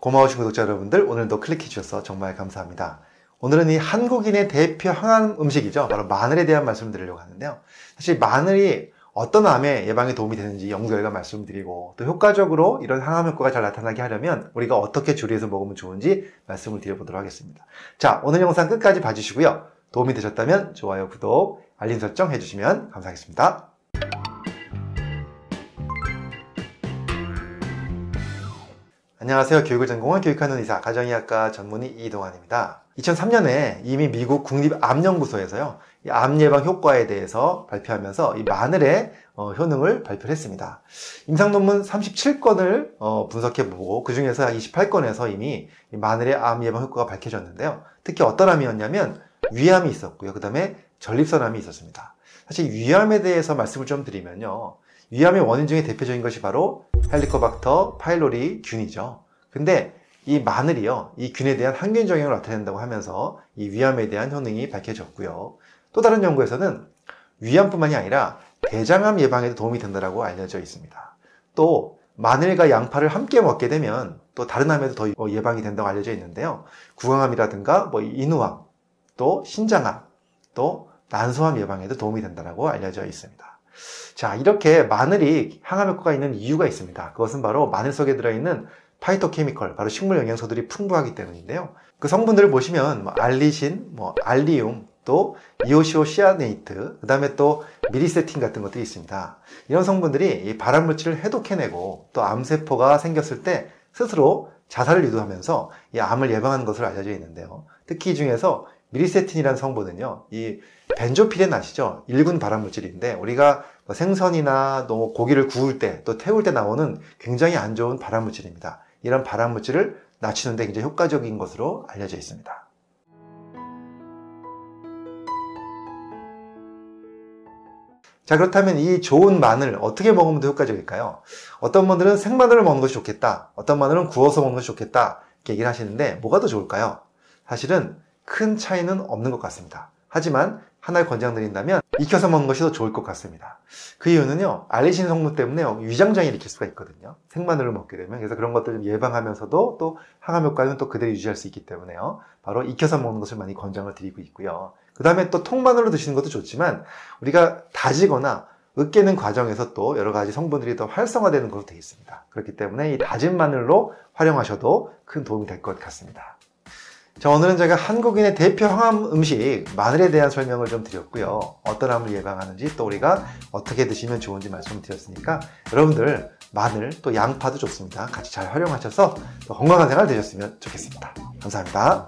고마우신 구독자 여러분들 오늘도 클릭해 주셔서 정말 감사합니다. 오늘은 이 한국인의 대표 항암 음식이죠. 바로 마늘에 대한 말씀을 드리려고 하는데요. 사실 마늘이 어떤 암의 예방에 도움이 되는지 연구 결과 말씀드리고 또 효과적으로 이런 항암 효과가 잘 나타나게 하려면 우리가 어떻게 조리해서 먹으면 좋은지 말씀을 드려보도록 하겠습니다. 자, 오늘 영상 끝까지 봐주시고요. 도움이 되셨다면 좋아요, 구독, 알림 설정 해주시면 감사하겠습니다. 안녕하세요. 교육을 전공한 교육하는 의사, 가정의학과 전문의 이동환입니다. 2003년에 이미 미국 국립암연구소에서요, 이암 예방 효과에 대해서 발표하면서 이 마늘의 어, 효능을 발표를 했습니다. 임상 논문 37건을 어, 분석해보고 그 중에서 28건에서 이미 이 마늘의 암 예방 효과가 밝혀졌는데요. 특히 어떤 암이었냐면 위암이 있었고요. 그 다음에 전립선암이 있었습니다. 사실 위암에 대해서 말씀을 좀 드리면요. 위암의 원인 중에 대표적인 것이 바로 헬리코박터 파일로리 균이죠. 근데 이 마늘이요, 이 균에 대한 항균 작용을 나타낸다고 하면서 이 위암에 대한 효능이 밝혀졌고요. 또 다른 연구에서는 위암뿐만이 아니라 대장암 예방에도 도움이 된다고 알려져 있습니다. 또 마늘과 양파를 함께 먹게 되면 또 다른 암에도 더 예방이 된다고 알려져 있는데요. 구강암이라든가 뭐 인후암, 또 신장암, 또 난소암 예방에도 도움이 된다고 알려져 있습니다. 자, 이렇게 마늘이 항암 효과가 있는 이유가 있습니다. 그것은 바로 마늘 속에 들어있는 파이토케미컬, 바로 식물 영양소들이 풍부하기 때문인데요. 그 성분들을 보시면 뭐 알리신, 뭐 알리움, 또 이오시오 시아네이트, 그 다음에 또 미리세틴 같은 것들이 있습니다. 이런 성분들이 이 발암 물질을 해독해내고 또 암세포가 생겼을 때 스스로 자살을 유도하면서 이 암을 예방하는 것으로 알려져 있는데요. 특히 이 중에서 미리세틴이라는 성분은요, 이 벤조피렌 아시죠? 1군 발암 물질인데 우리가 뭐 생선이나 또 고기를 구울 때 또 태울 때 나오는 굉장히 안 좋은 발암 물질입니다. 이런 발암 물질을 낮추는데 굉장히 효과적인 것으로 알려져 있습니다. 자 그렇다면 이 좋은 마늘 어떻게 먹으면 더 효과적일까요? 어떤 분들은 생마늘을 먹는 것이 좋겠다. 어떤 마늘은 구워서 먹는 것이 좋겠다. 이렇게 얘기를 하시는데 뭐가 더 좋을까요? 사실은 큰 차이는 없는 것 같습니다. 하지만 하나를 권장드린다면 익혀서 먹는 것이 더 좋을 것 같습니다. 그 이유는요, 알리신 성분 때문에 위장장애를 일으킬 수가 있거든요. 생마늘을 먹게 되면. 그래서 그런 것들을 예방하면서도 또 항암 효과는 또 그대로 유지할 수 있기 때문에요. 바로 익혀서 먹는 것을 많이 권장을 드리고 있고요. 그 다음에 또 통마늘로 드시는 것도 좋지만 우리가 다지거나 으깨는 과정에서 또 여러 가지 성분들이 더 활성화되는 것으로 되어 있습니다. 그렇기 때문에 이 다진 마늘로 활용하셔도 큰 도움이 될 것 같습니다. 자, 오늘은 제가 한국인의 대표 항암 음식 마늘에 대한 설명을 좀 드렸고요. 어떤 암을 예방하는지 또 우리가 어떻게 드시면 좋은지 말씀을 드렸으니까 여러분들 마늘 또 양파도 좋습니다. 같이 잘 활용하셔서 건강한 생활 되셨으면 좋겠습니다. 감사합니다.